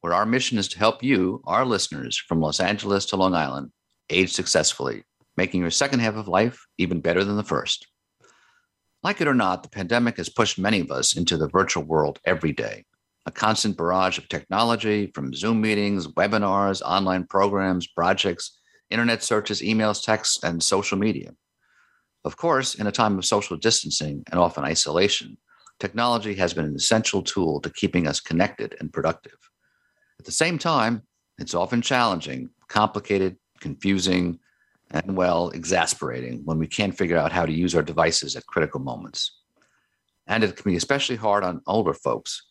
where our mission is to help you, our listeners from Los Angeles to Long Island, age successfully, making your second half of life even better than the first. Like it or not, the pandemic has pushed many of us into the virtual world every day. A constant barrage of technology from Zoom meetings, webinars, online programs, projects, internet searches, emails, texts, and social media. Of course, in a time of social distancing and often isolation, technology has been an essential tool to keeping us connected and productive. At the same time, it's often challenging, complicated, confusing, and well, exasperating when we can't figure out how to use our devices at critical moments. And it can be especially hard on older folks,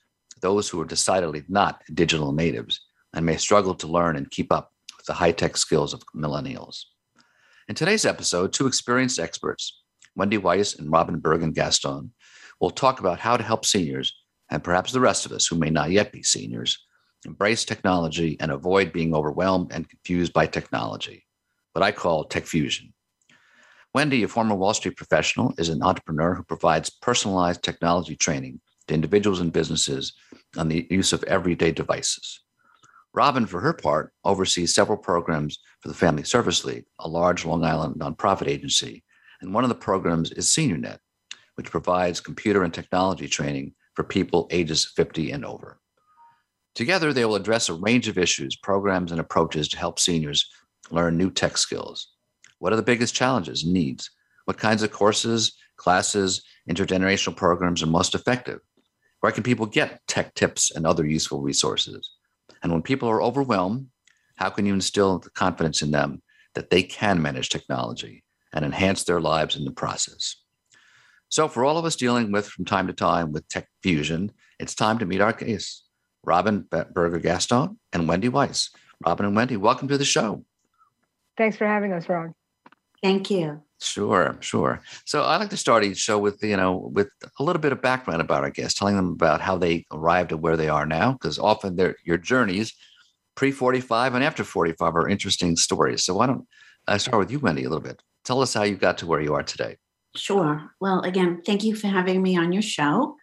those who are decidedly not digital natives and may struggle to learn and keep up with the high tech skills of millennials. In today's episode, two experienced experts, Wendy Weiss and Robin Berger Gaston, will talk about how to help seniors and perhaps the rest of us who may not yet be seniors embrace technology, and avoid being overwhelmed and confused by technology, what I call tech fusion. Wendy, a former Wall Street professional, is an entrepreneur who provides personalized technology training to individuals and businesses on the use of everyday devices. Robin, for her part, oversees several programs for the Family Service League, a large Long Island nonprofit agency. And one of the programs is SeniorNet, which provides computer and technology training for people ages 50 and over. Together, they will address a range of issues, programs, and approaches to help seniors learn new tech skills. What are the biggest challenges and needs? What kinds of courses, classes, intergenerational programs are most effective? Where can people get tech tips and other useful resources? And when people are overwhelmed, how can you instill the confidence in them that they can manage technology and enhance their lives in the process? So, for all of us dealing with from time to time with tech fusion, it's time to meet our case. Robin Berger Gaston, and Wendy Weiss. Robin and Wendy, welcome to the show. Thanks for having us, Ron. Thank you. Sure, sure. So I like to start each show with you know with a little bit of background about our guests, telling them about how they arrived at where they are now, because often their your journeys pre forty five and after forty five are interesting stories. So why don't I start with you, Wendy, a little bit? Tell us how you got to where you are today. Sure. Well, again, thank you for having me on your show.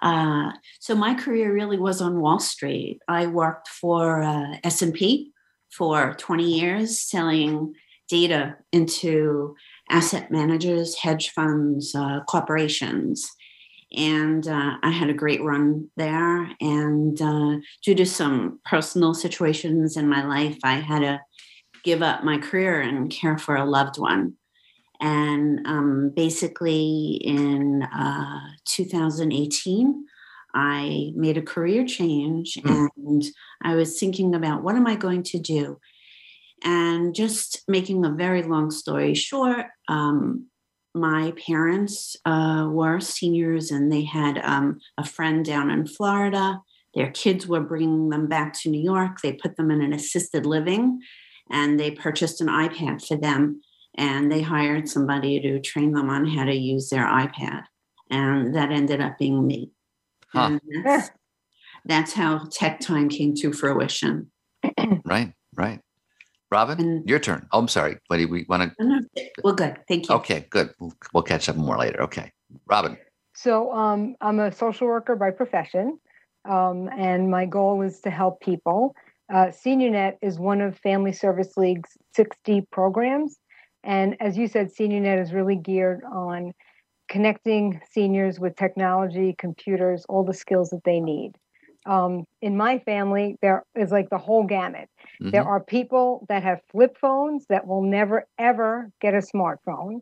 Uh, so my career really was on Wall Street. I worked for uh, S&P for 20 years selling data into asset managers, hedge funds, uh, corporations. And uh, I had a great run there. And uh, due to some personal situations in my life, I had to give up my career and care for a loved one. And um, basically, in uh, 2018, I made a career change mm. and I was thinking about what am I going to do? And just making a very long story short, um, my parents uh, were seniors and they had um, a friend down in Florida. Their kids were bringing them back to New York. They put them in an assisted living and they purchased an iPad for them and they hired somebody to train them on how to use their iPad. And that ended up being me. Huh. That's, that's, how Tech Time came to fruition. right, right. Robin, and, your turn. Oh, I'm sorry. What do we want to? No, well, good. Thank you. Okay, good. We'll, we'll catch up more later. Okay. Robin. So um, I'm a social worker by profession, um, and my goal is to help people. Uh, SeniorNet is one of Family Service League's 60 programs and as you said, SeniorNet is really geared on connecting seniors with technology, computers, all the skills that they need. Um, in my family, there is like the whole gamut. Mm-hmm. There are people that have flip phones that will never, ever get a smartphone.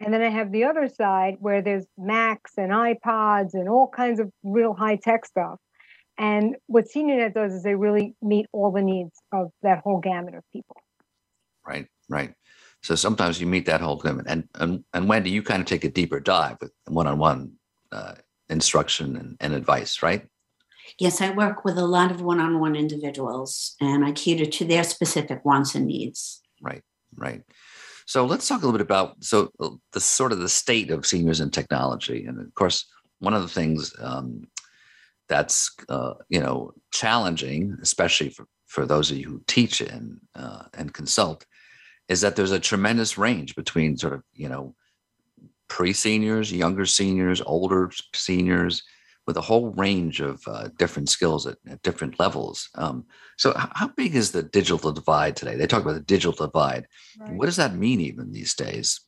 And then I have the other side where there's Macs and iPods and all kinds of real high tech stuff. And what SeniorNet does is they really meet all the needs of that whole gamut of people. Right, right. So sometimes you meet that whole limit. And, and, and Wendy, you kind of take a deeper dive with one-on-one uh, instruction and, and advice, right? Yes, I work with a lot of one-on-one individuals and I cater to their specific wants and needs. right, right. So let's talk a little bit about so uh, the sort of the state of seniors in technology, and of course, one of the things um, that's uh, you know challenging, especially for, for those of you who teach and uh, and consult, is that there's a tremendous range between sort of you know pre-seniors, younger seniors, older seniors, with a whole range of uh, different skills at, at different levels. Um, so, how big is the digital divide today? They talk about the digital divide. Right. What does that mean even these days?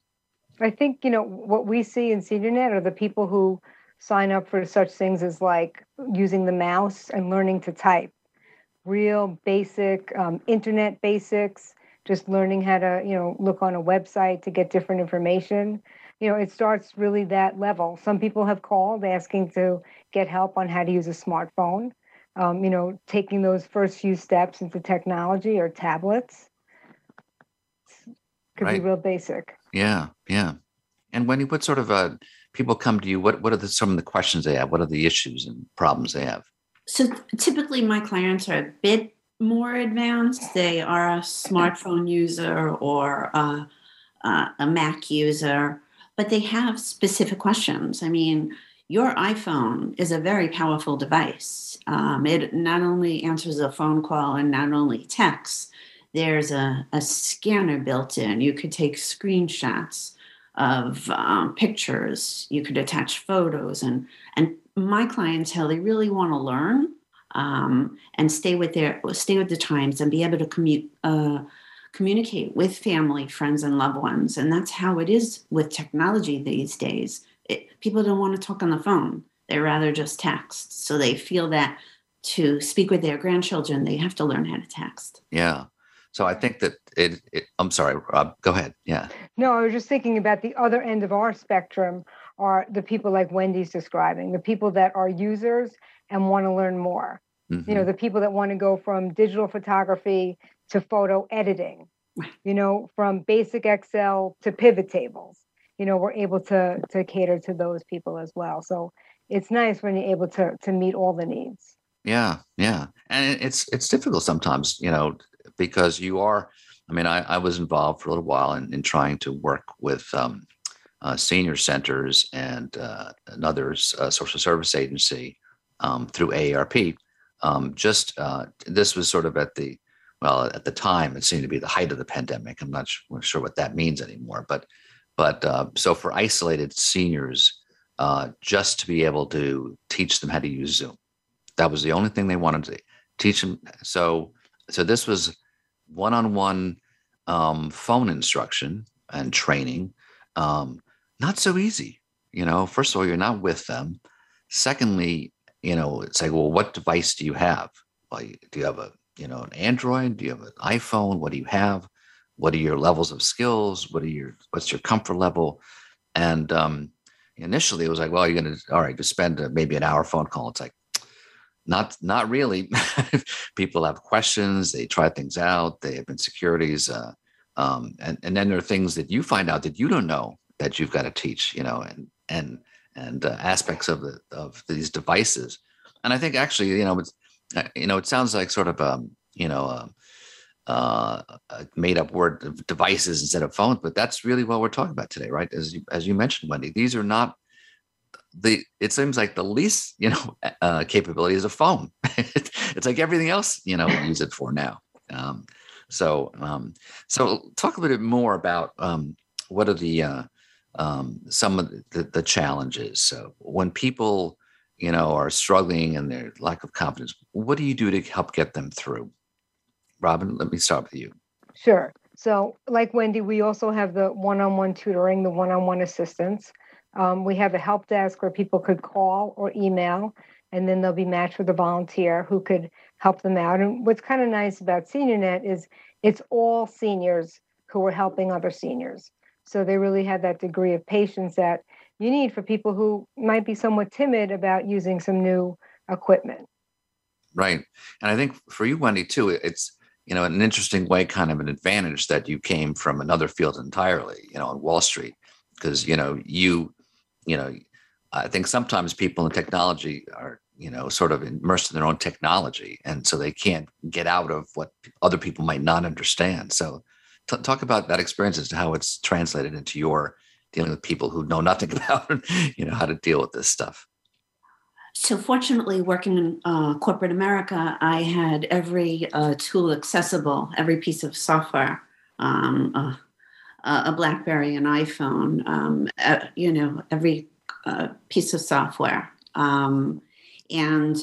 I think you know what we see in SeniorNet are the people who sign up for such things as like using the mouse and learning to type, real basic um, internet basics, just learning how to you know look on a website to get different information you know, it starts really that level. Some people have called asking to get help on how to use a smartphone. Um, you know, taking those first few steps into technology or tablets could right. be real basic. Yeah, yeah. And when what sort of uh, people come to you? What what are the, some of the questions they have? What are the issues and problems they have? So typically, my clients are a bit more advanced. They are a smartphone user or a, a Mac user but they have specific questions. I mean, your iPhone is a very powerful device. Um, it not only answers a phone call and not only texts, there's a, a scanner built in. You could take screenshots of um, pictures. You could attach photos, and and my clientele they really want to learn um, and stay with their stay with the times and be able to commute. Uh, communicate with family, friends, and loved ones. And that's how it is with technology these days. It, people don't want to talk on the phone, they rather just text. So they feel that to speak with their grandchildren, they have to learn how to text. Yeah. So I think that it, it, I'm sorry, Rob, go ahead. Yeah. No, I was just thinking about the other end of our spectrum are the people like Wendy's describing, the people that are users and want to learn more. Mm-hmm. You know, mm-hmm. the people that want to go from digital photography to photo editing, you know, from basic Excel to pivot tables. You know, we're able to to cater to those people as well. So it's nice when you're able to to meet all the needs. Yeah, yeah, and it's it's difficult sometimes, you know, because you are. I mean, I, I was involved for a little while in, in trying to work with um, uh, senior centers and uh, another uh, social service agency um, through AARP. Um, just uh, this was sort of at the well, at the time, it seemed to be the height of the pandemic. I'm not sure what that means anymore, but but uh, so for isolated seniors, uh, just to be able to teach them how to use Zoom, that was the only thing they wanted to teach them. So so this was one-on-one um, phone instruction and training. Um, not so easy, you know. First of all, you're not with them. Secondly, you know, it's like, well, what device do you have? Well, do you have a you know an android? Do you have an iphone? What do you have? What are your levels of skills? What are your what's your comfort level? And um, initially it was like well you're gonna all right just spend a, maybe an hour phone call. It's like not not really. People have questions. They try things out. They have insecurities uh, um, and and then there are things that you find out that you don't know that you've got to teach you know and and and uh, aspects of the of these devices and i think actually you know it's uh, you know, it sounds like sort of um, you know, um, uh, a made up word of devices instead of phones, but that's really what we're talking about today, right? As you, as you mentioned, Wendy, these are not the. It seems like the least you know uh, capability is a phone. it's like everything else you know we use it for now. Um, so um, so talk a little bit more about um, what are the uh, um, some of the, the challenges. So when people you know, are struggling and their lack of confidence, what do you do to help get them through? Robin, let me start with you. Sure. So, like Wendy, we also have the one on one tutoring, the one on one assistance. Um, we have a help desk where people could call or email, and then they'll be matched with a volunteer who could help them out. And what's kind of nice about SeniorNet is it's all seniors who are helping other seniors. So they really had that degree of patience that you need for people who might be somewhat timid about using some new equipment. Right. And I think for you, Wendy, too, it's, you know, an interesting way, kind of an advantage that you came from another field entirely, you know, on Wall Street, because, you know, you, you know, I think sometimes people in technology are, you know, sort of immersed in their own technology. And so they can't get out of what other people might not understand. So, T- talk about that experience as to how it's translated into your dealing with people who know nothing about, you know, how to deal with this stuff. So, fortunately, working in uh, corporate America, I had every uh, tool accessible, every piece of software, um, uh, a BlackBerry, an iPhone, um, you know, every uh, piece of software. Um, and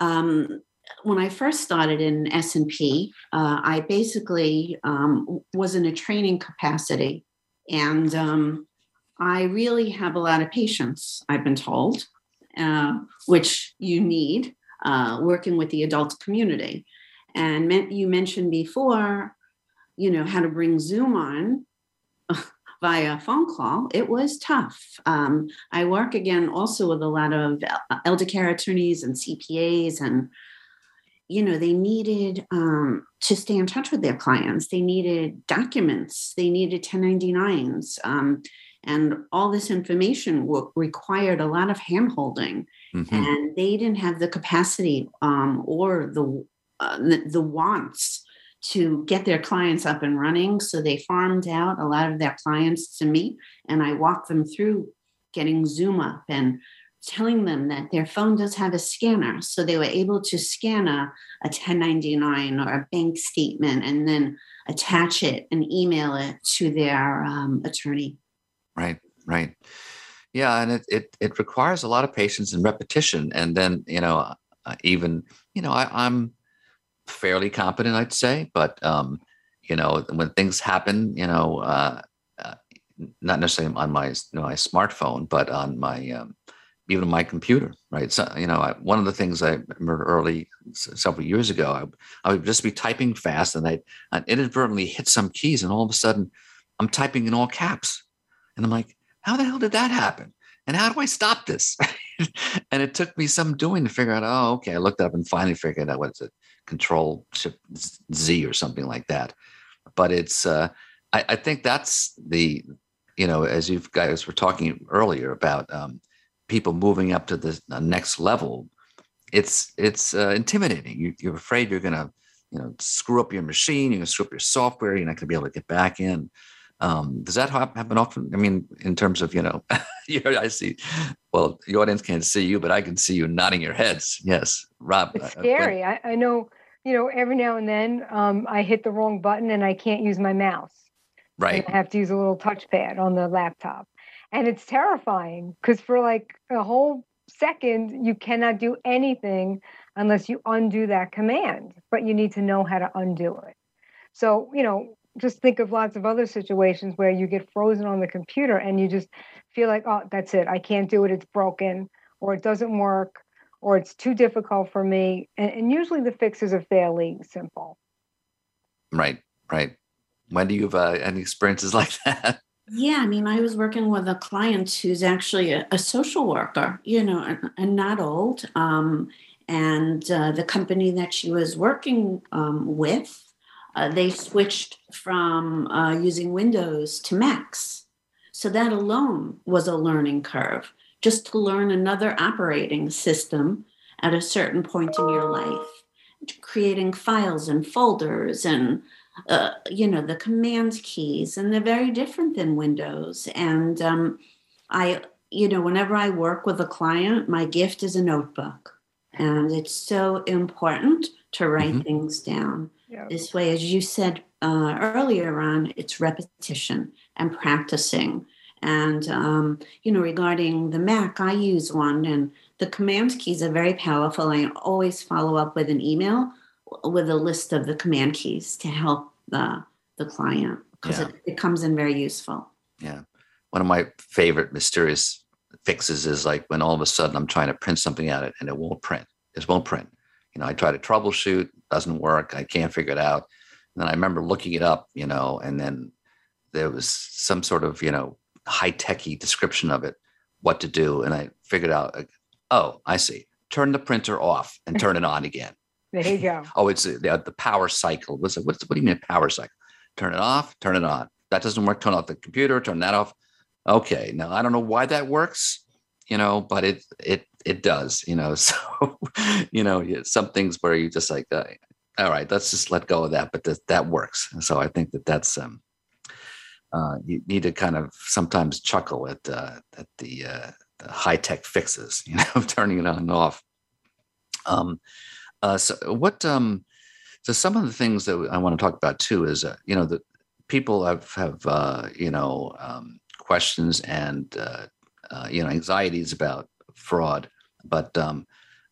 um, when I first started in S&P, uh, I basically um, was in a training capacity. And um, I really have a lot of patience, I've been told, uh, which you need uh, working with the adult community. And you mentioned before, you know, how to bring Zoom on via phone call. It was tough. Um, I work again also with a lot of elder care attorneys and CPAs and you know they needed um, to stay in touch with their clients. They needed documents. They needed 1099s um, and all this information w- required a lot of handholding mm-hmm. and they didn't have the capacity um, or the, uh, the, the wants to get their clients up and running. So they farmed out a lot of their clients to me and i walked them through getting zoom up and telling them that their phone does have a scanner. So they were able to scan a, a 1099 or a bank statement and then attach it and email it to their um, attorney. Right, right. Yeah, and it, it it requires a lot of patience and repetition. And then, you know, uh, even, you know, I, I'm fairly competent, I'd say, but um, you know, when things happen, you know, uh, uh, not necessarily on my you know, my smartphone, but on my um, even my computer, right? So, you know, I, one of the things I remember early several years ago, I, I would just be typing fast and I'd, I'd, inadvertently hit some keys and all of a sudden I'm typing in all caps. And I'm like, how the hell did that happen? And how do I stop this? and it took me some doing to figure out, oh, okay. I looked up and finally figured out what's it, control shift Z or something like that. But it's, uh, I, I think that's the, you know, as you guys were talking earlier about, um, people moving up to the next level, it's it's uh, intimidating. You, are afraid you're going to you know screw up your machine, you're going to screw up your software, you're not going to be able to get back in. Um, does that happen often? I mean, in terms of you know, I see. Well, the audience can't see you, but I can see you nodding your heads. Yes, Rob. It's uh, scary. I, I, know. You know, every now and then um, I hit the wrong button and I can't use my mouse. Right. I have to use a little touchpad on the laptop and it's terrifying because for like a whole second you cannot do anything unless you undo that command but you need to know how to undo it. So you know just think of lots of other situations where you get frozen on the computer and you just feel like oh that's it. I can't do it. It's broken or it doesn't work or it's too difficult for me. And, and usually the fixes are fairly simple. Right right. When do you have uh, any experiences like that yeah, I mean, I was working with a client who's actually a, a social worker, you know, and, and not old. Um, and uh, the company that she was working um, with, uh, they switched from uh, using Windows to Macs. So that alone was a learning curve, just to learn another operating system at a certain point in your life, creating files and folders and uh, you know the command keys and they're very different than windows. And um, i you know whenever i work with a client my gift is a notebook. And it's so important to write mm-hmm. things down. This way as you said uh, earlier on it's repetition and practicing. And um, you know regarding the mac i use one and the command keys are very powerful. I always follow up with an email with a list of the command keys to help the the client because yeah. it, it comes in very useful. Yeah. One of my favorite mysterious fixes is like when all of a sudden I'm trying to print something out and it won't print. It won't print. You know, I try to troubleshoot, doesn't work. I can't figure it out. And then I remember looking it up, you know, and then there was some sort of, you know, high techy description of it, what to do. And I figured out, oh, I see. Turn the printer off and turn it on again. There you go. oh, it's the, the power cycle. What's, what's what do you mean power cycle? Turn it off, turn it on. That doesn't work. Turn off the computer, turn that off. Okay. Now I don't know why that works, you know, but it it it does, you know. So, you know, some things where you just like, uh, all right, let's just let go of that. But that that works. So I think that that's um, uh, you need to kind of sometimes chuckle at uh, at the, uh, the high tech fixes, you know, turning it on and off. Um, uh, so what um, so some of the things that I want to talk about too is uh, you know the people have have uh, you know um, questions and uh, uh, you know anxieties about fraud, but um,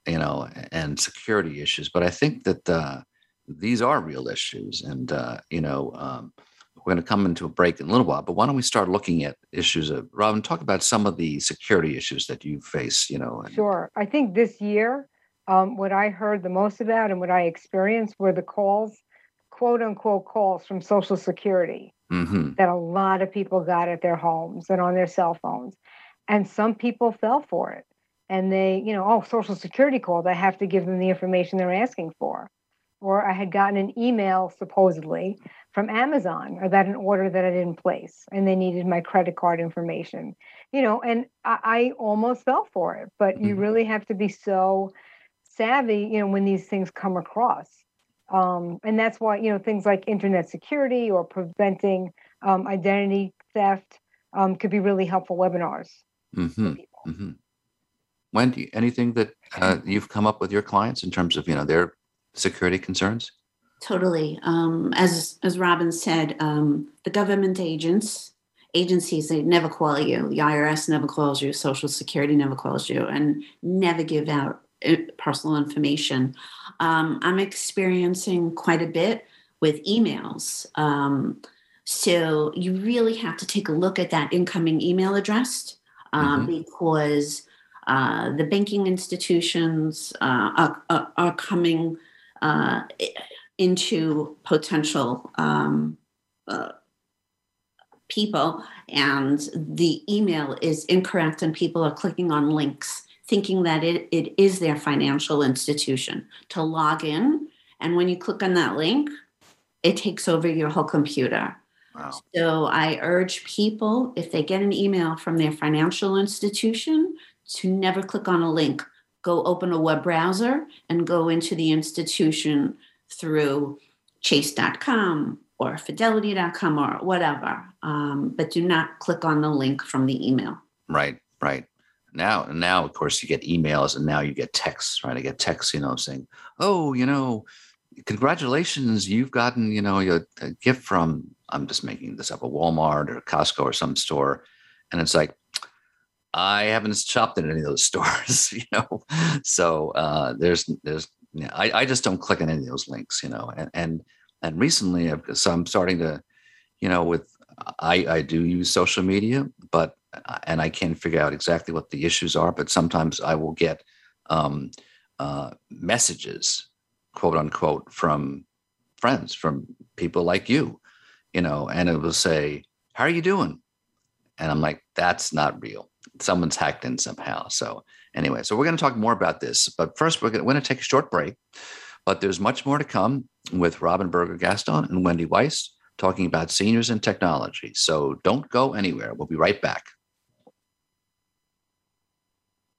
you know and security issues. But I think that uh, these are real issues, and you know um, we're going to come into a break in a little while. But why don't we start looking at issues of Robin? Talk about some of the security issues that you face. You know, and- sure. I think this year. Um, what I heard the most about and what I experienced were the calls, quote unquote calls from Social Security mm-hmm. that a lot of people got at their homes and on their cell phones. And some people fell for it. And they, you know, oh, Social Security called. I have to give them the information they're asking for. Or I had gotten an email supposedly from Amazon about an order that I didn't place and they needed my credit card information. You know, and I, I almost fell for it. But mm-hmm. you really have to be so savvy, you know, when these things come across. Um, and that's why, you know, things like internet security or preventing um, identity theft um, could be really helpful webinars. Mm-hmm. Mm-hmm. Wendy, anything that uh, you've come up with your clients in terms of, you know, their security concerns? Totally. Um, as as Robin said, um, the government agents agencies they never call you the irs never calls you social security never calls you and never give out personal information. Um, I'm experiencing quite a bit with emails. Um, so you really have to take a look at that incoming email address um, mm-hmm. because uh, the banking institutions uh, are, are, are, coming uh, into potential um, uh, people and the email is incorrect and people are clicking on links thinking that it, it is their financial institution to log in. And when you click on that link, it takes over your whole computer. Wow. So I urge people, if they get an email from their financial institution, to never click on a link. Go open a web browser and go into the institution through chase.com or fidelity.com or whatever. Um, but do not click on the link from the email. Right, right now now of course you get emails and now you get texts right? I get texts you know saying oh you know congratulations you've gotten you know a, a gift from i'm just making this up a walmart or costco or some store and it's like i haven't shopped in any of those stores you know? So uh, there's there's I, I just don't click on any of those links you know? And and and recently I've, so i'm starting to you know with i i do use social media but and I can't figure out exactly what the issues are, but sometimes I will get um, uh, messages, quote unquote, from friends, from people like you, you know, and it will say, How are you doing? And I'm like, That's not real. Someone's hacked in somehow. So, anyway, so we're going to talk more about this. But first, we're going to take a short break. But there's much more to come with Robin Berger Gaston and Wendy Weiss talking about seniors and technology. So don't go anywhere. We'll be right back.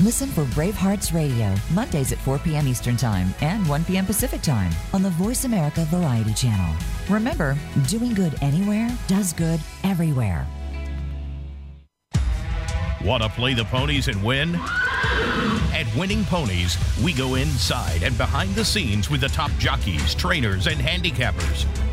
Listen for Bravehearts Radio, Mondays at 4 p.m. Eastern Time and 1 p.m. Pacific Time on the Voice America Variety Channel. Remember, doing good anywhere does good everywhere. Want to play the ponies and win? At Winning Ponies, we go inside and behind the scenes with the top jockeys, trainers, and handicappers.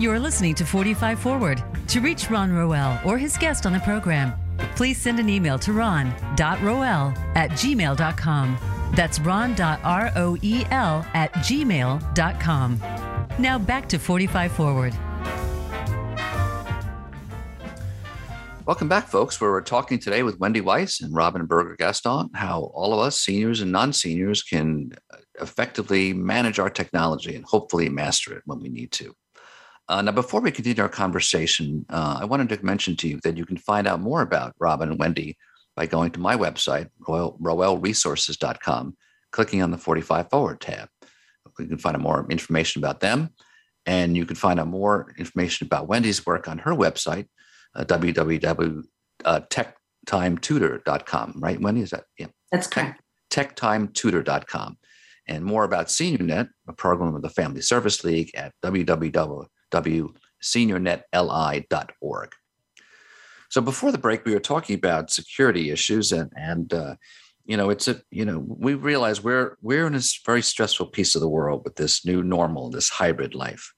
You are listening to 45 Forward. To reach Ron Roel or his guest on the program, please send an email to ron.roel at gmail.com. That's ron.roel at gmail.com. Now back to 45 Forward. Welcome back, folks, where we're talking today with Wendy Weiss and Robin Berger Gaston, how all of us, seniors and non seniors, can effectively manage our technology and hopefully master it when we need to. Uh, now, before we continue our conversation, uh, I wanted to mention to you that you can find out more about Robin and Wendy by going to my website, royal, roelresources.com, clicking on the 45 Forward tab. You can find out more information about them, and you can find out more information about Wendy's work on her website, uh, www.techtimetutor.com, right, Wendy? Is that? Yeah. That's correct. Techtimetutor.com. And more about SeniorNet, a program of the Family Service League at www.seniornetli.org. So before the break, we were talking about security issues and, and uh, you know, it's a, you know, we realize we're, we're in a very stressful piece of the world with this new normal, this hybrid life.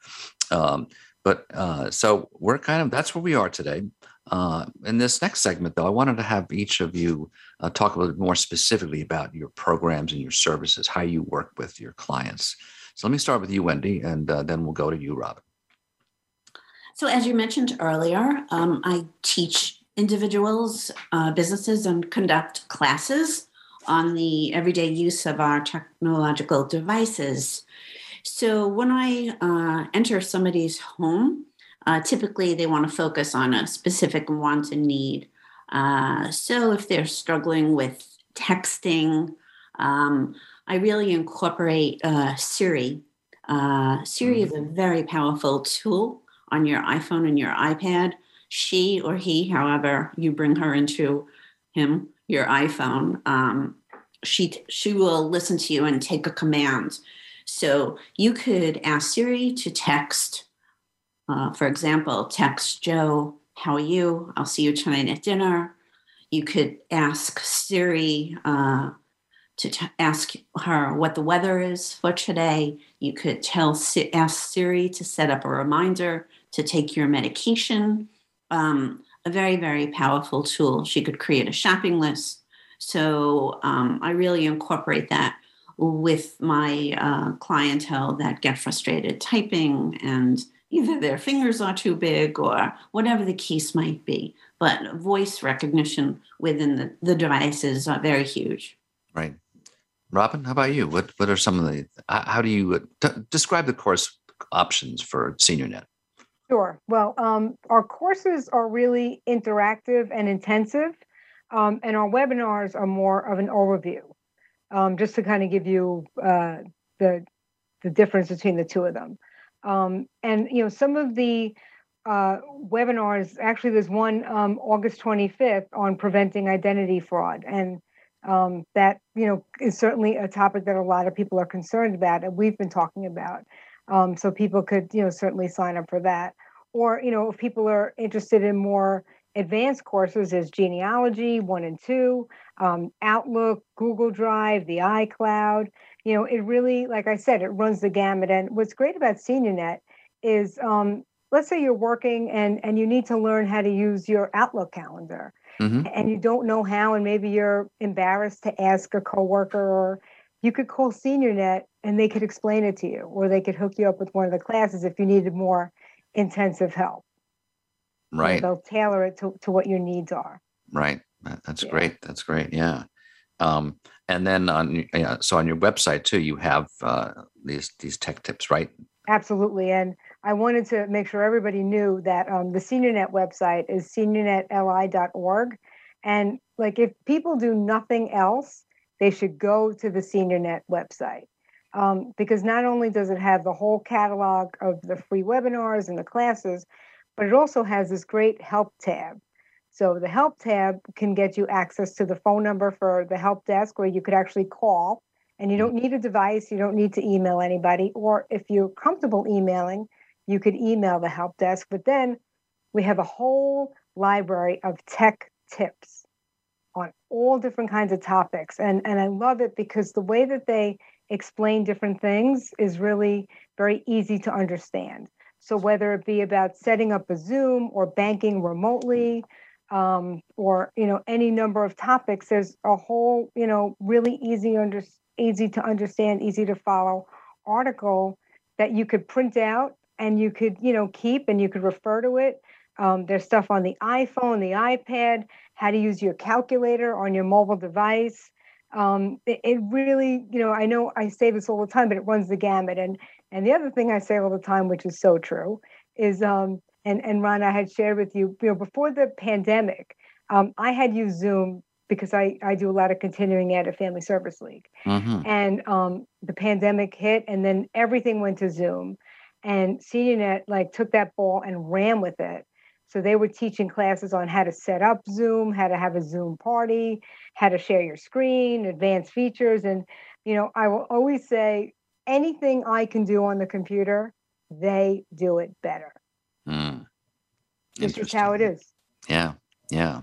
Um, but uh, so we're kind of that's where we are today. Uh, in this next segment, though, I wanted to have each of you uh, talk a little bit more specifically about your programs and your services, how you work with your clients. So let me start with you, Wendy, and uh, then we'll go to you, Robin. So, as you mentioned earlier, um, I teach individuals, uh, businesses, and conduct classes on the everyday use of our technological devices. So when I uh, enter somebody's home, uh, typically they want to focus on a specific want and need. Uh, so if they're struggling with texting, um, I really incorporate uh, Siri. Uh, Siri mm-hmm. is a very powerful tool on your iPhone and your iPad. She or he, however you bring her into him, your iPhone, um, she she will listen to you and take a command. So you could ask Siri to text, uh, for example, text Joe, how are you? I'll see you tonight at dinner. You could ask Siri uh, to t- ask her what the weather is for today. You could tell ask Siri to set up a reminder to take your medication. Um, a very very powerful tool. She could create a shopping list. So um, I really incorporate that with my uh, clientele that get frustrated typing and either their fingers are too big or whatever the case might be. But voice recognition within the, the devices are very huge. Right. Robin, how about you? What what are some of the how do you uh, t- describe the course options for SeniorNet? Sure. Well, um, our courses are really interactive and intensive, um, and our webinars are more of an overview um, just to kind of give you uh, the the difference between the two of them. Um, and you know, some of the uh, webinars actually, there's one um, August 25th on preventing identity fraud, and um, that you know is certainly a topic that a lot of people are concerned about, and we've been talking about. Um, so people could you know certainly sign up for that, or you know if people are interested in more advanced courses is genealogy one and two um, outlook google drive the icloud. You know it really like i said it runs the gamut. And what's great about seniornet is um, let's say you're working and and you need to learn how to use your outlook calendar. Mm-hmm. and you don't know how and maybe you're embarrassed to ask a coworker or you could call seniornet and they could explain it to you or they could hook you up with one of the classes if you needed more intensive help Right. they'll tailor it to, to what your needs are. Right. That's yeah. great. That's great. Yeah. Um, and then on yeah, so on your website too, you have uh, these these tech tips, right? Absolutely. And I wanted to make sure everybody knew that um, the SeniorNet website is seniornetli.org. And like if people do nothing else, they should go to the SeniorNet website. Um, because not only does it have the whole catalog of the free webinars and the classes, but it also has this great help tab. So the help tab can get you access to the phone number for the help desk where you could actually call and you don't need a device, you don't need to email anybody or if you're comfortable emailing, you could email the help desk, but then we have a whole library of tech tips on all different kinds of topics and and I love it because the way that they explain different things is really very easy to understand. So whether it be about setting up a Zoom or banking remotely, um, or you know any number of topics, there's a whole you know really easy under easy to understand, easy to follow article that you could print out and you could you know keep and you could refer to it. Um, there's stuff on the iPhone, the iPad, how to use your calculator on your mobile device. Um, it, it, really, you know, I know I say this all the time, but it runs the gamut. And and the other thing I say all the time, which is so true, is um, and and Ron, I had shared with you, you know, before the pandemic, um, I had used Zoom because I I do a lot of continuing ed at Family Service League, mm-hmm. and um, the pandemic hit, and then everything went to Zoom, and SeniorNet like took that ball and ran with it. So they were teaching classes on how to set up Zoom, how to have a Zoom party, how to share your screen, advanced features, and you know I will always say anything I can do on the computer, they do it better. Mm. It's just how it is. Yeah, yeah,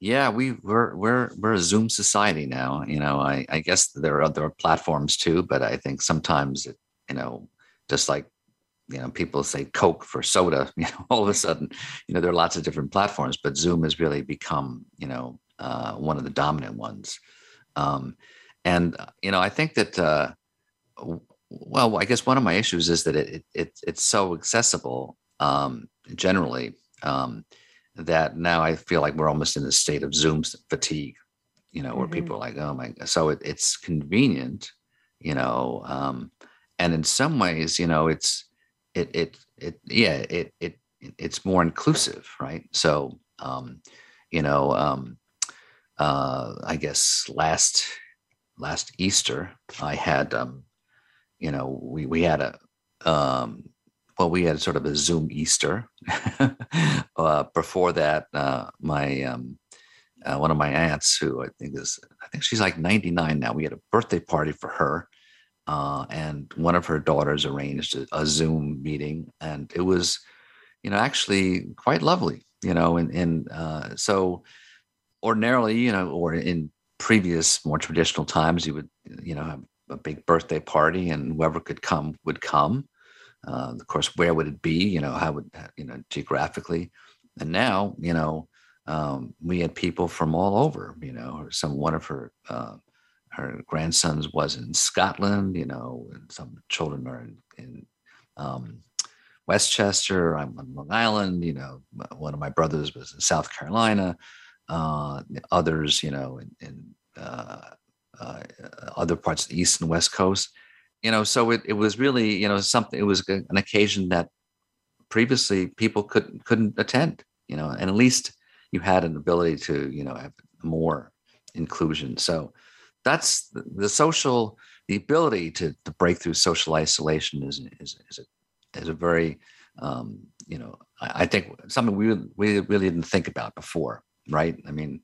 yeah. We we're we're we're a Zoom society now. You know, I I guess there are other platforms too, but I think sometimes it, you know, just like you know people say coke for soda you know all of a sudden you know there are lots of different platforms but zoom has really become you know uh, one of the dominant ones um, and you know i think that uh, well, I guess one of my issues is that it, it it's so accessible um, generally um, that now I feel like we're almost in a state of Zoom fatigue, you know, where mm-hmm. people are like, oh my, so it, it's convenient, you know, um, and in some ways, you know, it's it it it yeah it it it's more inclusive, right? So, um, you know, um, uh, I guess last last Easter I had um, you know, we we had a um, well, we had sort of a Zoom Easter. uh, before that, uh, my um, uh, one of my aunts, who I think is, I think she's like 99 now. We had a birthday party for her, uh, and one of her daughters arranged a, a, Zoom meeting, and it was, you know, actually quite lovely. You know, and and uh, so ordinarily, you know, or in previous more traditional times, you would, you know, have a big birthday party and whoever could come would come. Uh, of course, where would it be? You know, how would you know geographically? And now, you know, um, we had people from all over. You know, some one of her uh, her grandsons was in Scotland. You know, and some children are in, in um, Westchester. I'm on Long Island. You know, one of my brothers was in South Carolina. Uh, others, you know, in, in uh, uh, other parts of the east and west coast you know so it, it was really you know something it was an occasion that previously people couldn't couldn't attend you know and at least you had an ability to you know have more inclusion so that's the, social the ability to, to break through social isolation is is is a, is a very um, you know I, I, think something we we really didn't think about before right? I mean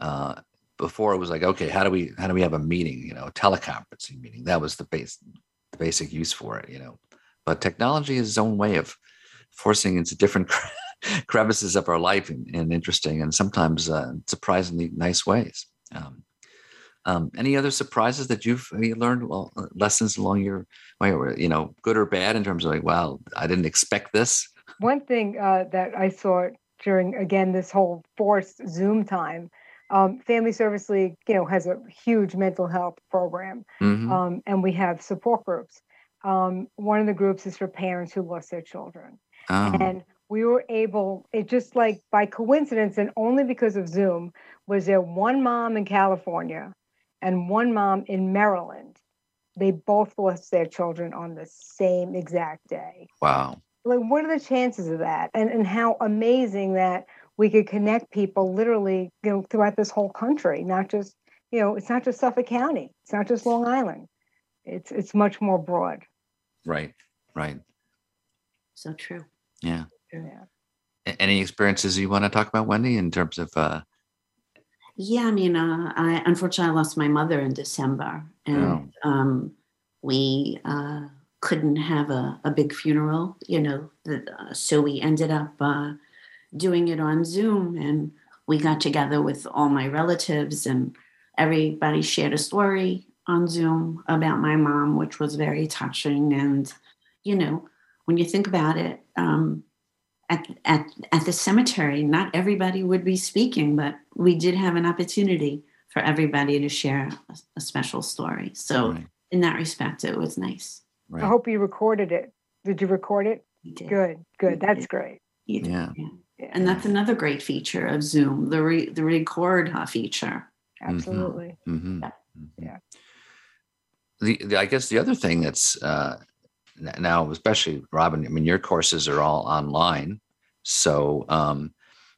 uh, before it was like okay how do we how do we have a meeting you know a teleconferencing meeting? That was the base the basic use for it you know. But technology is its own way of forcing into different crevices of our life in, in interesting and sometimes uh, surprisingly nice ways. Um, um, any other surprises that you've you learned well, uh, lessons along your way or you know good or bad in terms of like wow i didn't expect this one thing uh, that i saw during again this whole forced zoom time um, Family Service League, you know, has a huge mental health program, mm-hmm. um, and we have support groups. Um, one of the groups is for parents who lost their children, oh. and we were able. It just like by coincidence, and only because of Zoom, was there one mom in California and one mom in Maryland. They both lost their children on the same exact day. Wow! Like, what are the chances of that? And and how amazing that we could connect people literally, you know, throughout this whole country, not just, you know, it's not just Suffolk County, it's not just Long Island. It's it's much more broad. Right. Right. So true. Yeah. Yeah. Any experiences you want to talk about, Wendy, in terms of uh yeah, I mean, uh, I unfortunately I lost my mother in December, and oh. um, we uh, couldn't have a, a big funeral, you know. The, uh, so we ended up uh, doing it on Zoom. And we got together with all my relatives, and everybody shared a story on Zoom about my mom, which was very touching. And, you know, when you think about it, um, at, at, at the cemetery, not everybody would be speaking, but we did have an opportunity for everybody to share a, a special story. So, Right. in that respect, it was nice. I hope you recorded it. Did you record it? We did. Good, We good. That's did. great. You Yeah. Yeah, And that's another great feature of Zoom, the re, the record feature. absolutely. Mhm. Yeah. Mhm. Yeah. The, the I guess the other thing that's uh, n- now, especially Robin, I mean, your courses are all online, so um,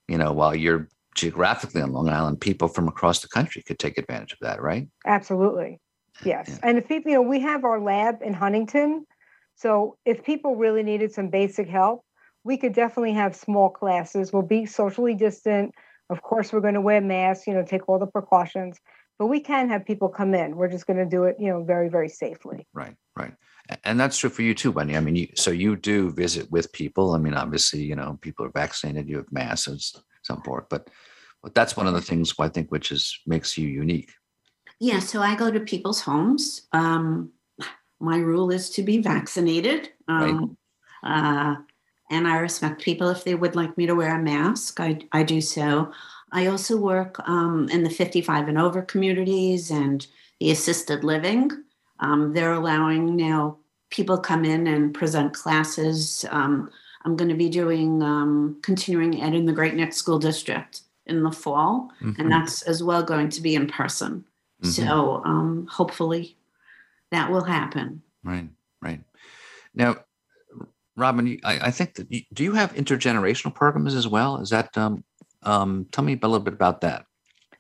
you know, while you're geographically on Long Island, people from across the country could take advantage of that, right? Absolutely. Yes. Yeah. And if people, you know, we have our lab in Huntington. So if people really needed some basic help, we could definitely have small classes. We'll be socially distant. Of course, we're going to wear masks, you know, take all the precautions, but we can have people come in. We're just going to do it, you know, very, very safely. Right, right. And that's true for you too, Bunny. I mean, you, so you do visit with people. I mean, obviously, you know, people are vaccinated, you have masks and s- so forth, but but that's one of the things I think which is makes you unique. Yeah, so I go to people's homes. Um, my rule is to be vaccinated. Um, uh, and I respect people if they would like me to wear a mask. I, I do so. I also work um, in the 55 and over communities and the assisted living. Um, they're allowing now people come in and present classes. Um, I'm going to be doing um, continuing ed in the Great Neck School District in the fall, Mhm. and that's as well going to be in person. Mhm. So um, hopefully that will happen. Right, right. Now, Robin, I, I think that you, do you have intergenerational programs as well? Is that um, um, tell me a little bit about that?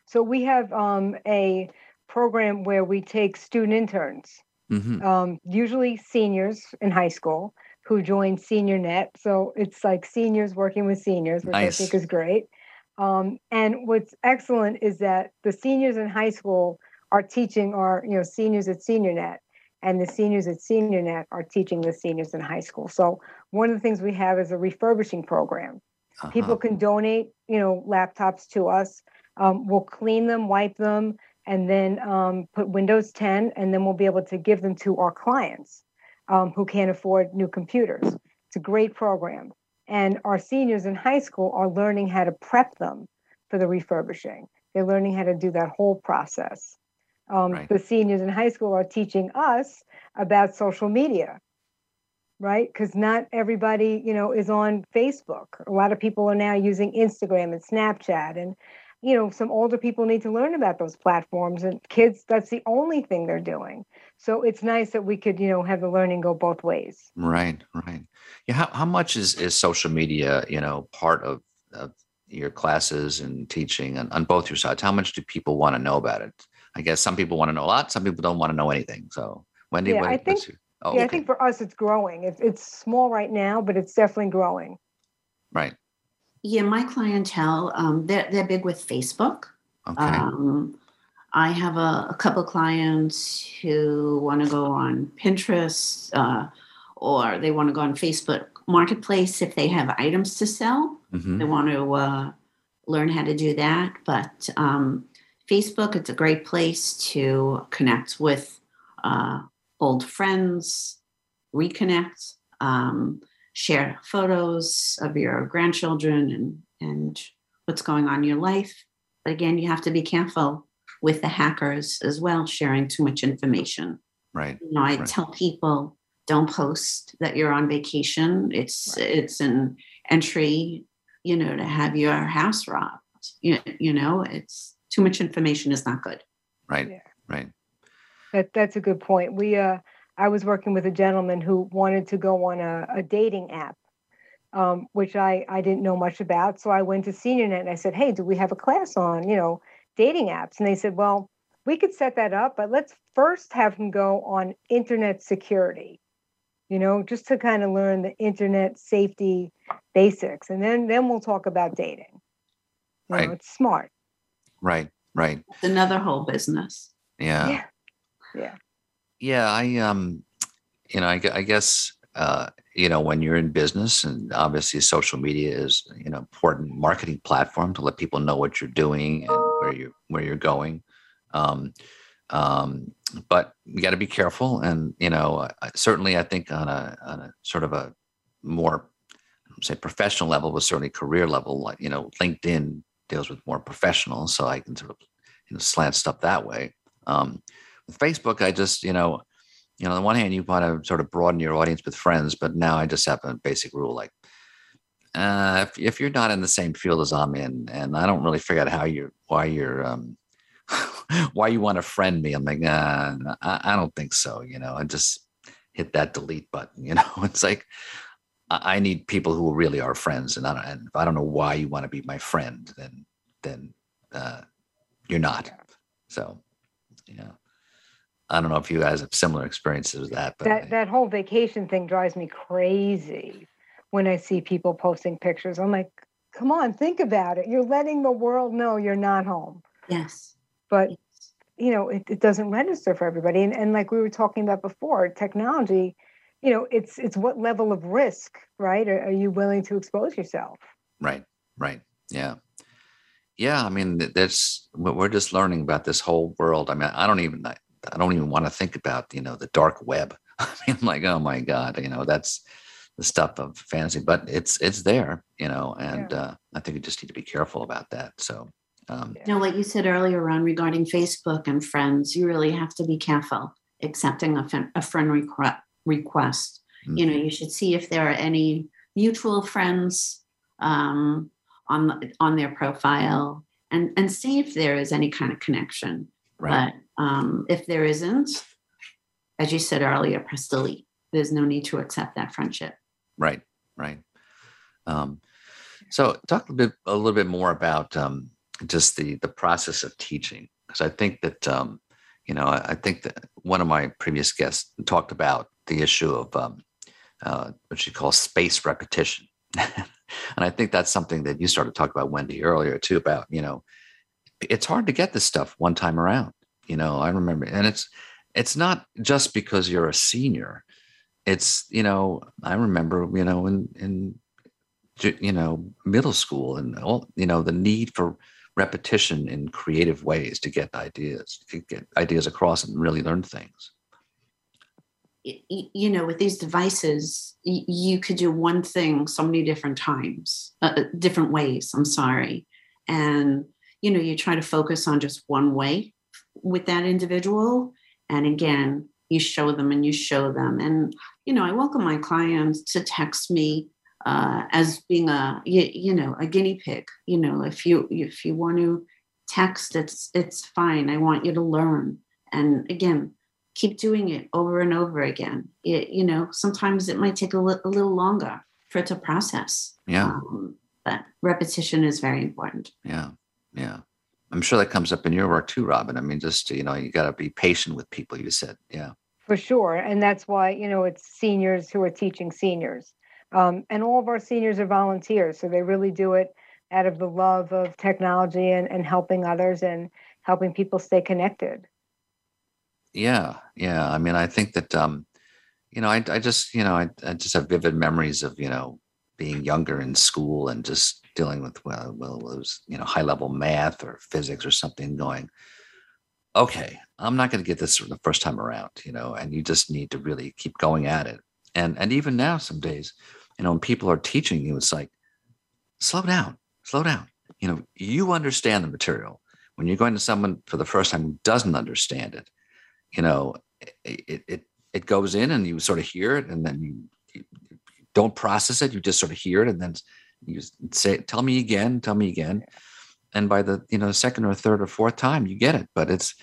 So we have um, a program where we take student interns, hmm um, usually seniors in high school who join SeniorNet. So it's like seniors working with seniors, which Nice. I think is great. Um, and what's excellent is that the seniors in high school are teaching our, you know, seniors at SeniorNet, and the seniors at SeniorNet are teaching the seniors in high school. So one of the things we have is a refurbishing program. Uh-huh. People can donate, you know, laptops to us. Um, we'll clean them, wipe them, and then um, put Windows 10, and then we'll be able to give them to our clients um, who can't afford new computers. It's a great program. And our seniors in high school are learning how to prep them for the refurbishing. They're learning how to do that whole process. Um, Right. The seniors in high school are teaching us about social media, right? Because not everybody, you know, is on Facebook. A lot of people are now using Instagram and Snapchat, and you know, some older people need to learn about those platforms. And kids, that's the only thing they're doing. So it's nice that we could, you know, have the learning go both ways. Right, right. Yeah. How, how much is, is social media, you know, part of, of your classes and teaching on, on both your sides? How much do people want to know about it? I guess some people want to know a lot. Some people don't want to know anything. So Wendy, Yeah, what, I think- your, oh, yeah, I think for us, it's growing. It's it's small right now, but it's definitely growing. right. Yeah, my clientele, um, they're, they're big with Facebook. Okay. Um, I have a, a couple clients who want to go on Pinterest uh, or they want to go on Facebook Marketplace if they have items to sell. Mhm. They want to uh, learn how to do that. But um, Facebook, it's a great place to connect with uh, old friends, reconnect, um, share photos of your grandchildren and, and what's going on in your life. But again, you have to be careful with the hackers as well, sharing too much information. Right. You know, I Right. tell people don't post that you're on vacation. It's it's an entry, you know, to have your house robbed. You, you know, it's too much information is not good. Right. Yeah. Right. That that's a good point. We uh I was working with a gentleman who wanted to go on a, a dating app, um, which I, I didn't know much about. So I went to SeniorNet and I said, Hey, do we have a class on, you know, dating apps? And they said, Well, we could set that up, but let's first have him go on internet security, you know, just to kind of learn the internet safety basics. And then then we'll talk about dating. You Right. know, it's smart. Right. Right. It's another whole business. Yeah. Yeah. Yeah. Yeah, I um, you know, I, I guess uh, you know, when you're in business, and obviously social media is you know important marketing platform to let people know what you're doing and where you where you're going. Um, um, but you got to be careful, and you know, I- certainly, I think on a on a sort of a more say professional level, but certainly career level. Like you know, LinkedIn deals with more professional, so I can sort of you know slant stuff that way. Um, Facebook, I just you know, you know, on the one hand, you want to sort of broaden your audience with friends, but now I just have a basic rule like. Uh, if, if you're not in the same field as I'm in, and I don't really figure out how you're, why you're, um, why you want to friend me, I'm like, uh, I, I don't think so. You know, I just hit that delete button. You know, it's like I need people who really are friends, and I don't, and if I don't know why you want to be my friend, then then uh, you're not. So, yeah. I don't know if you guys have similar experiences with that, but that I- that whole vacation thing drives me crazy when I see people posting pictures. I'm like, come on, think about it. You're letting the world know you're not home. Yes. But you know, it, it doesn't register for everybody. And and like we were talking about before, technology, you know, it's it's what level of risk, right? Are, are you willing to expose yourself? Right, right. Yeah. Yeah. I mean, that's we- we're just learning about this whole world. I mean, I don't even, I don't even want to think about, you know, the dark web. I mean, I'm like, oh my God, you know, that's the stuff of fantasy, but it's, it's there, you know, and Yeah. uh, I think you just need to be careful about that. So, um. You know, like you said earlier, Ron, regarding Facebook and friends, you really have to be careful accepting a, fen- a friend requ- request. You know, you should see if there are any mutual friends um, on on their profile, and and see if there is any kind of connection. right. But um, if there isn't, as you said earlier, press delete. There's no need to accept that friendship. Right, right. Um, so talk a bit a little bit more about um, just the the process of teaching, because I think that um, you know I, I think that one of my previous guests talked about the issue of um, uh, what she calls spaced repetition, and I think that's something that you started to talk about Wendy earlier too. About you know, it's hard to get this stuff one time around. You know, I remember, and it's it's not just because you're a senior it's you know i remember you know in in you know middle school and all you know the need for repetition in creative ways to get ideas to get ideas across and really learn things you know, with these devices, you could do one thing so many different times, uh, uh, different ways. I'm sorry. And, you know, you try to focus on just one way with that individual. And again, you show them and you show them. And, you know, I welcome my clients to text me uh, as being a, you, you know, a guinea pig. You know, if you, if you want to text, it's, it's fine. I want you to learn. And again, keep doing it over and over again. It, you know, sometimes it might take a, li- a little longer for it to process. yeah Um, but repetition is very important. yeah yeah i'm sure that comes up in your work too robin i mean just you know you got to be patient with people you said yeah For sure. And that's why, you know, it's seniors who are teaching seniors. Um, and all of our seniors are volunteers. So they really do it out of the love of technology and, and helping others and helping people stay connected. Yeah, yeah. I mean, I think that um, you know, I I just you know, I, I just have vivid memories of you know being younger in school and just dealing with well, well, it was you know high level math or physics or something. Going, okay, I'm not going to get this the first time around, you know, and you just need to really keep going at it. And and even now, some days, you know, when people are teaching you, it's like, slow down, slow down. You know, you understand the material. When you're going to someone for the first time who doesn't understand it, you know it, it it goes in and you sort of hear it and then you, you don't process it you just sort of hear it and then you say tell me again tell me again. And by the you know second or third or fourth time you get it. But it's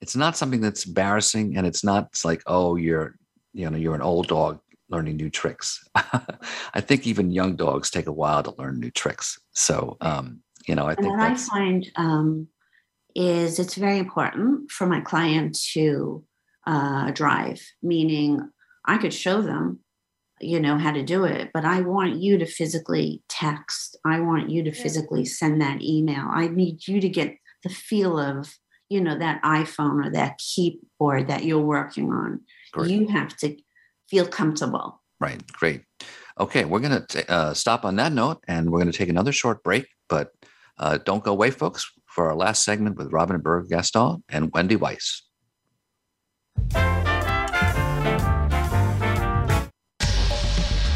it's not something that's embarrassing and it's not it's like oh you're you know you're an old dog learning new tricks. I think even young dogs take a while to learn new tricks. So um you know i And think what I find um, is it's very important for my client to uh, drive, meaning I could show them, you know, how to do it, but I want you to physically text. I want you to physically send that email. I need you to get the feel of, you know, that iPhone or that keyboard that you're working on. Great. You have to feel comfortable. Right. Great. Okay. We're going to uh, stop on that note and we're going to take another short break, but uh, don't go away, folks, for our last segment with Robin Berger Gaston and Wendy Weiss.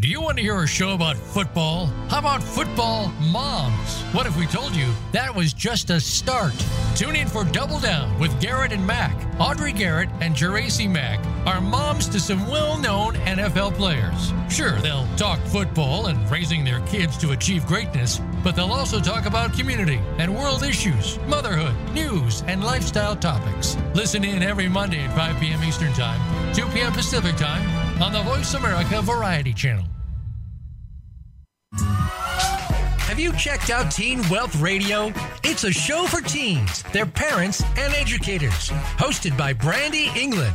Do you want to hear a show about football? How about football moms? What if we told you that was just a start? Tune in for Double Down with Garrett and Mac. Audrey Garrett and Geraci Mac are moms to some well known NFL players. Sure, they'll talk football and raising their kids to achieve greatness, but they'll also talk about community and world issues, motherhood, news, and lifestyle topics. Listen in every Monday at 5 p.m. Eastern Time, 2 p.m. Pacific Time on the Voice America Variety Channel. Have you checked out Teen Wealth Radio? It's a show for teens, their parents, and educators. Hosted by Brandy England.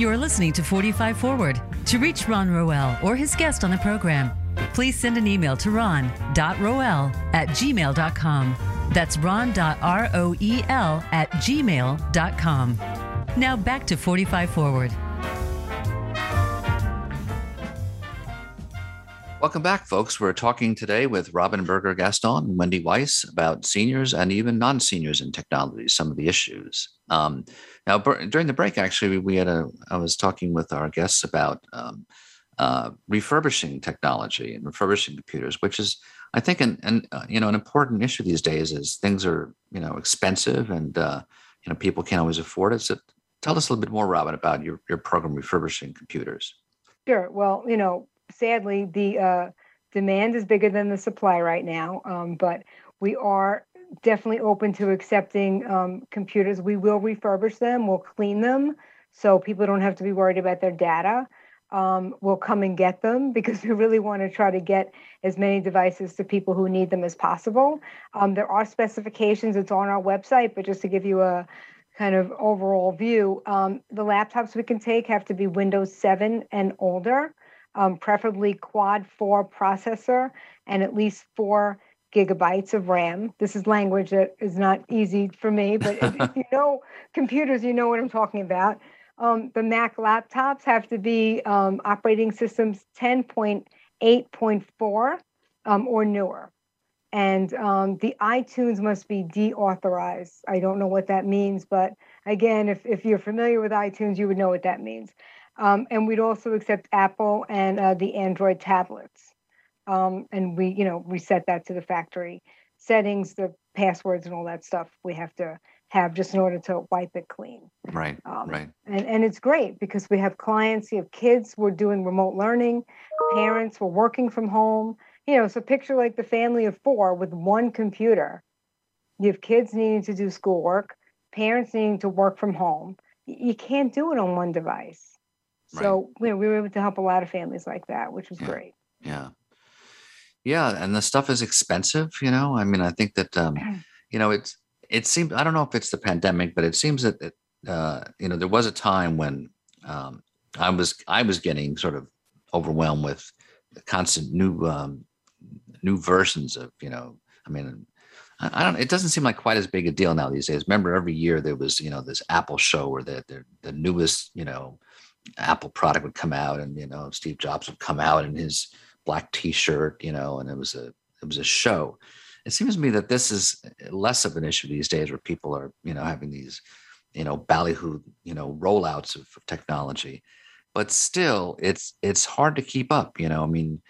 You are listening to 45 Forward. To reach Ron Roel or his guest on the program, please send an email to ron.roel at gmail.com. That's ron.roel at gmail.com. Now back to 45 Forward. Welcome back, folks. We're talking today with Robin Berger Gaston and Wendy Weiss about seniors and even non seniors in technology, some of the issues. Um, now, during the break, actually, we had a, I was talking with our guests about um, uh, refurbishing technology and refurbishing computers, which is, I think, an, an uh, you know an important issue these days. Is things are you know expensive and uh, you know people can't always afford it. So, tell us a little bit more, Robin, about your your program refurbishing computers. Sure. Well, you know, sadly, the uh, demand is bigger than the supply right now, um, but we are definitely open to accepting um, computers. We will refurbish them, we'll clean them so people don't have to be worried about their data. Um, we'll come and get them because we really want to try to get as many devices to people who need them as possible. Um, there are specifications, it's on our website, but just to give you a kind of overall view, um, the laptops we can take have to be Windows 7 and older um, preferably quad core processor and at least four gigabytes of RAM. This is language that is not easy for me, but if, if, you know computers, you know what I'm talking about. Um, the Mac laptops have to be um, operating systems 10.8.4 um, or newer. And um, the iTunes must be deauthorized. I don't know what that means, but again, if, if you're familiar with iTunes, you would know what that means. Um, and we'd also accept Apple and uh, the Android tablets. Um, and we, you know, we set that to the factory settings, the passwords, and all that stuff. We have to have just in order to wipe it clean. Right. Um, right. And and it's great because we have clients, you have kids, we're doing remote learning, parents, we're working from home. You know, so picture like the family of four with one computer. You have kids needing to do schoolwork, parents needing to work from home. You can't do it on one device. So right. you know, we were able to help a lot of families like that, which was yeah. great. Yeah. Yeah. And the stuff is expensive, you know. I mean, I think that um, you know, it's it seems I don't know if it's the pandemic, but it seems that it, uh, you know, there was a time when um, I was I was getting sort of overwhelmed with constant new um, new versions of, you know, I mean, I don't. It doesn't seem like quite as big a deal now these days. Remember, every year there was, you know, this Apple show where the the, the newest, you know, Apple product would come out, and you know Steve Jobs would come out in his black T-shirt, you know, and it was a it was a show. It seems to me that this is less of an issue these days, where people are you know having these you know ballyhoo you know rollouts of, of technology, but still it's it's hard to keep up. You know, I mean,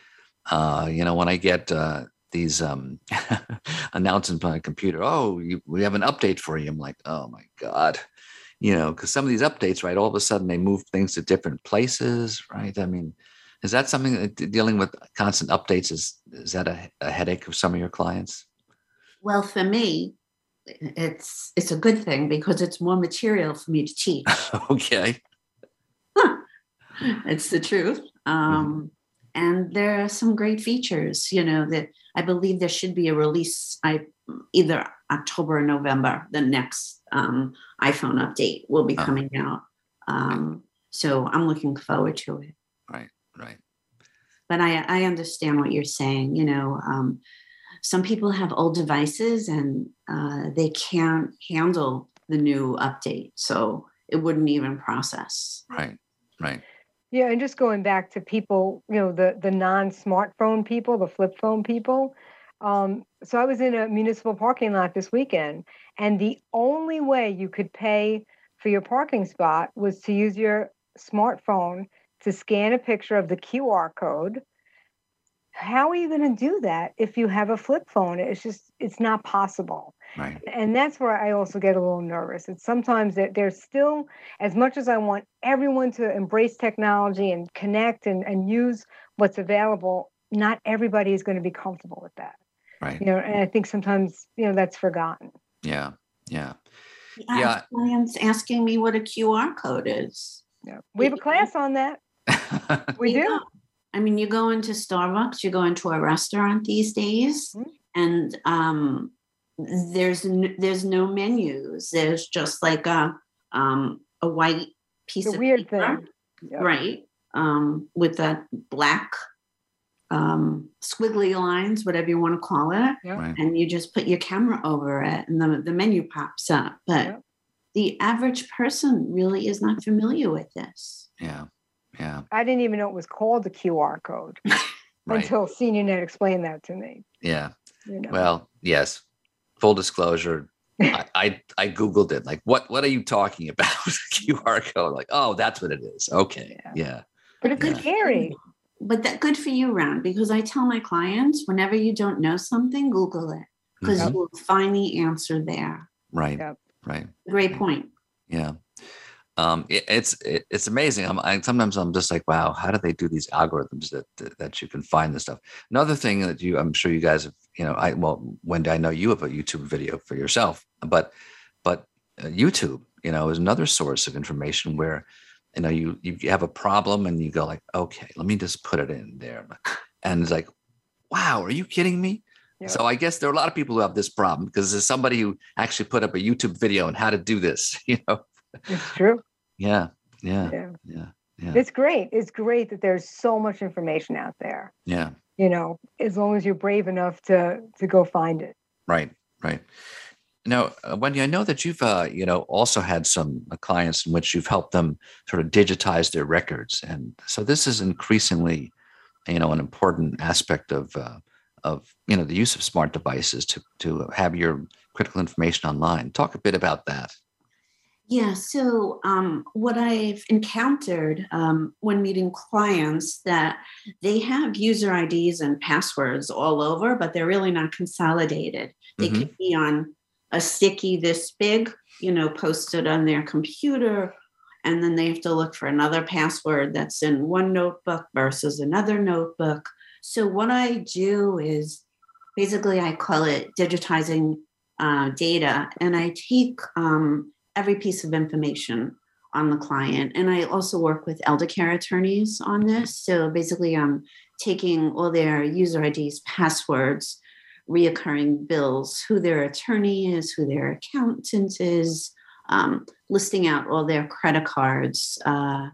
uh, you know when I get uh, these um, announcements on a computer, oh, you, we have an update for you. I'm like, oh my god you know, because some of these updates, right, all of a sudden they move things to different places, right? I mean, is that something that dealing with constant updates is is that a, a headache of some of your clients? Well, for me, it's it's a good thing because it's more material for me to teach. okay. It's the truth. Um, mm-hmm. and there are some great features. You know that I believe there should be a release. I either October or November. The next um, iPhone update will be Oh. coming out. Um, so I'm looking forward to it. Right. Right. But I I understand what you're saying. You know, um, some people have old devices and uh, they can't handle the new update, so it wouldn't even process. Right. Right. Yeah, and just going back to people, you know, the the non-smartphone people, the flip phone people. Um, so I was in a municipal parking lot this weekend, and the only way you could pay for your parking spot was to use your smartphone to scan a picture of the QR code. How are you going to do that if you have a flip phone? It's just it's not possible Right. and that's where I also get a little nervous. It's sometimes that there's still, as much as I want everyone to embrace technology and connect and, and use what's available, not everybody is going to be comfortable with that. Right. You know, and I think sometimes, you know, that's forgotten. Yeah. Yeah. I Yeah. have clients asking me what a QR code is. Yeah. We have a class on that. We do. I mean, you go into Starbucks, you go into a restaurant these days, Mhm. and um, there's n- there's no menus. There's just like a um, a white piece The of weird paper, thing. Yeah. right? Um, with that black um, squiggly lines, whatever you want to call it, right. and you just put your camera over it, and the the menu pops up. But Yeah. the average person really is not familiar with this. Yeah. Yeah. I didn't even know it was called the QR code Right. until SeniorNet explained that to me. Yeah. You know? Well, yes. Full disclosure. I, I I googled it. Like, what what are you talking about? QR code. Like, oh, that's what it is. Okay. Yeah. But a good Yeah. Scary. but that good for you, Ron, because I tell my clients whenever you don't know something, Google it because Mhm. you'll find the answer there. Right. Yep. Right. Great point. Yeah. Um, it, it's it, it's amazing. I'm, I, sometimes I'm just like, wow, how do they do these algorithms that, that that you can find this stuff? Another thing that you, I'm sure you guys have, you know, I well, Wendy, I know you have a YouTube video for yourself, but but uh, YouTube, you know, is another source of information where, you know, you you have a problem and you go like, okay, let me just put it in there, and it's like, wow, are you kidding me? Yeah. So I guess there are a lot of people who have this problem because there's somebody who actually put up a YouTube video on how to do this, you know. It's true. Yeah, yeah, Yeah. yeah, yeah, It's great. It's great that there's so much information out there. yeah. You know, as long as you're brave enough to to go find it. Right, right. Now, uh, Wendy, I know that you've, uh, you know, also had some uh, clients in which you've helped them sort of digitize their records, and so this is increasingly, you know, an important aspect of, uh, of you know, the use of smart devices to to have your critical information online. Talk a bit about that. Yeah. So, um, what I've encountered um, when meeting clients that they have user IDs and passwords all over, but they're really not consolidated. They Mhm. could be on a sticky this big, you know, posted on their computer, and then they have to look for another password that's in one notebook versus another notebook. So, what I do is basically I call it digitizing uh, data, and I take um, every piece of information on the client. And I also work with elder care attorneys on this. So basically, I'm taking all their user IDs, passwords, reoccurring bills, who their attorney is, who their accountant is, um, listing out all their credit cards. Uh,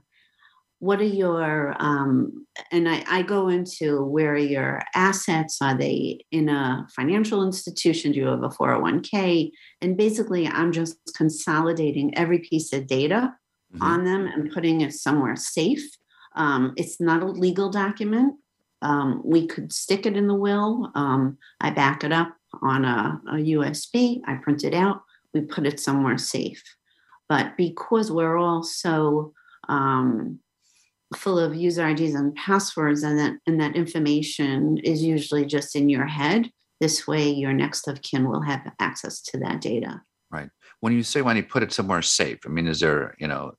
what are your um, and I, I go into where are your assets are they in a financial institution? Do you have a 401k and basically i'm just consolidating every piece of data Mhm. on them and putting it somewhere safe. Um, it's not a legal document. Um, we could stick it in the will. Um, i back it up on a, a usb i print it out. We put it somewhere safe. But because we're all so um, full of user IDs and passwords, and that and that information is usually just in your head. This way, your next of kin will have access to that data. Right. When you say when you put it somewhere safe, I mean, is there, you know,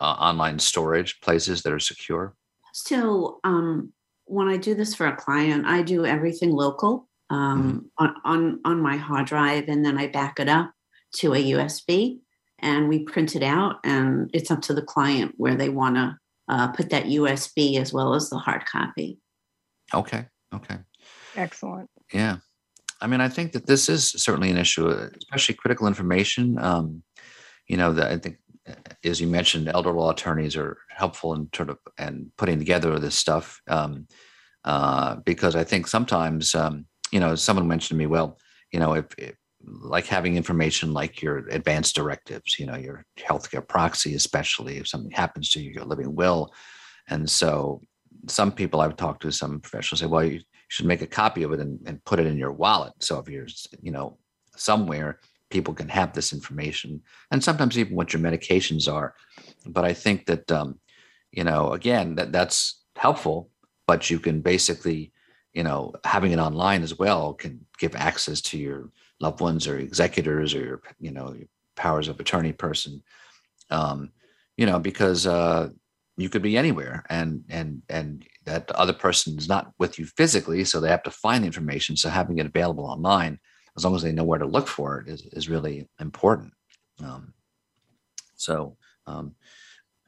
uh, online storage places that are secure? So, um, when I do this for a client, I do everything local um, on, on on my hard drive, and then I back it up to a USB, and we print it out, and it's up to the client where they want to uh, put that USB as well as the hard copy. Okay. Okay. Excellent. Yeah. I mean, I think that this is certainly an issue, especially critical information. Um, you know, that I think, uh, as you mentioned, elder law attorneys are helpful in sort of and putting together this stuff um, uh, because I think sometimes, um, you know, someone mentioned to me, well, you know, if, if like having information like your advance directives, you know, your healthcare proxy, especially if something happens to you, your living will. And so some people I've talked to, some professionals say, well, you should make a copy of it and, and put it in your wallet. So if you're, you know, somewhere, people can have this information and sometimes even what your medications are. But I think that, um, you know, again, that that's helpful, but you can basically, you know, having it online as well can give access to your loved ones or executors or your, you know, your powers of attorney person. Um, you know, because uh, you could be anywhere and and and that other person is not with you physically, so they have to find the information. So having it available online, as long as they know where to look for it, is, is really important. Um, so um,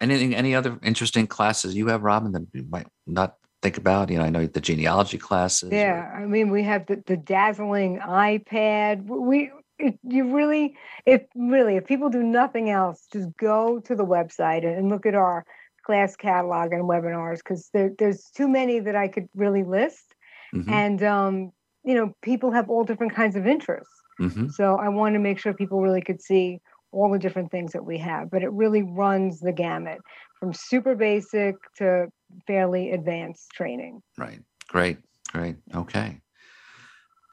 anything any other interesting classes you have, Robin, that you might not think about? You know, I know the genealogy classes. Yeah, or... I mean, we have the, the dazzling iPad. We it, you really, if really, if people do nothing else, just go to the website and look at our class catalog and webinars because there, there's too many that I could really list. Mm-hmm. And um, you know, people have all different kinds of interests. Mm-hmm. So I want to make sure people really could see all the different things that we have, but it really runs the gamut from super basic to fairly advanced training. Right. Great. Great. Okay.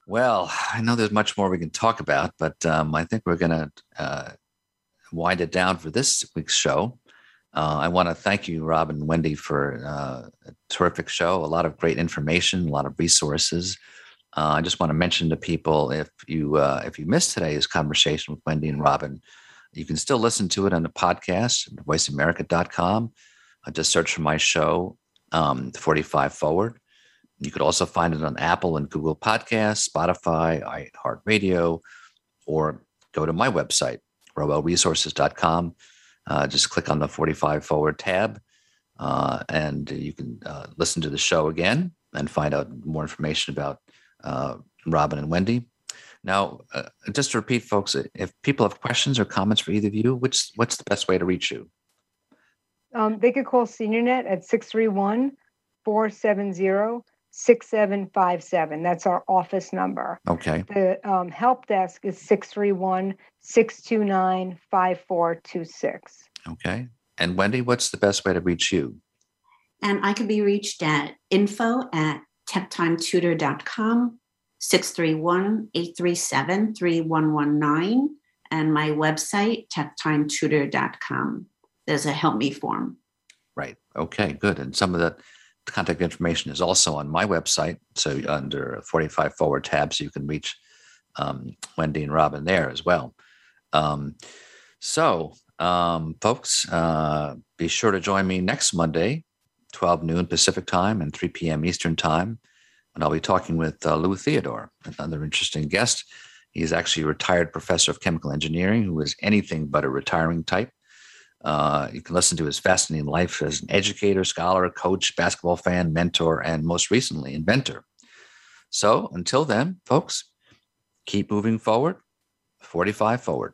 Well, I know there's much more we can talk about, but um, I think we're going to uh, wind it down for this week's show. Uh, I want to thank you, Rob and Wendy, for uh, a terrific show. A lot of great information, a lot of resources. Uh, I just want to mention to people if you uh, if you missed today's conversation with Wendy and Robin, you can still listen to it on the podcast, voiceamerica.com. Uh, just search for my show, um, 45 Forward. You could also find it on Apple and Google Podcasts, Spotify, iHeartRadio, or go to my website, roelresources.com. Uh, just click on the 45 Forward tab, uh, and you can uh, listen to the show again and find out more information about uh, Robin and Wendy. Now, uh, just to repeat, folks, if people have questions or comments for either of you, which what's the best way to reach you? Um, they could call SeniorNet at 631 470 6757. That's our office number. Okay. The um, help desk is 631 629 5426. Okay. And Wendy, what's the best way to reach you? And I can be reached at info at techtimetutor.com, 631 837 3119, and my website, techtimetutor.com. There's a help me form. Right. Okay, good. And some of the contact information is also on my website. So under 45 forward tabs, you can reach um, Wendy and Robin there as well. Um, so, um, folks, uh, be sure to join me next Monday, 12 noon Pacific time and 3 p.m. Eastern time. And I'll be talking with uh, Lou Theodore, another interesting guest. He's actually a retired professor of chemical engineering who is anything but a retiring type. Uh, you can listen to his fascinating life as an educator, scholar, coach, basketball fan, mentor, and most recently, inventor. So until then, folks, keep moving forward, 45 forward.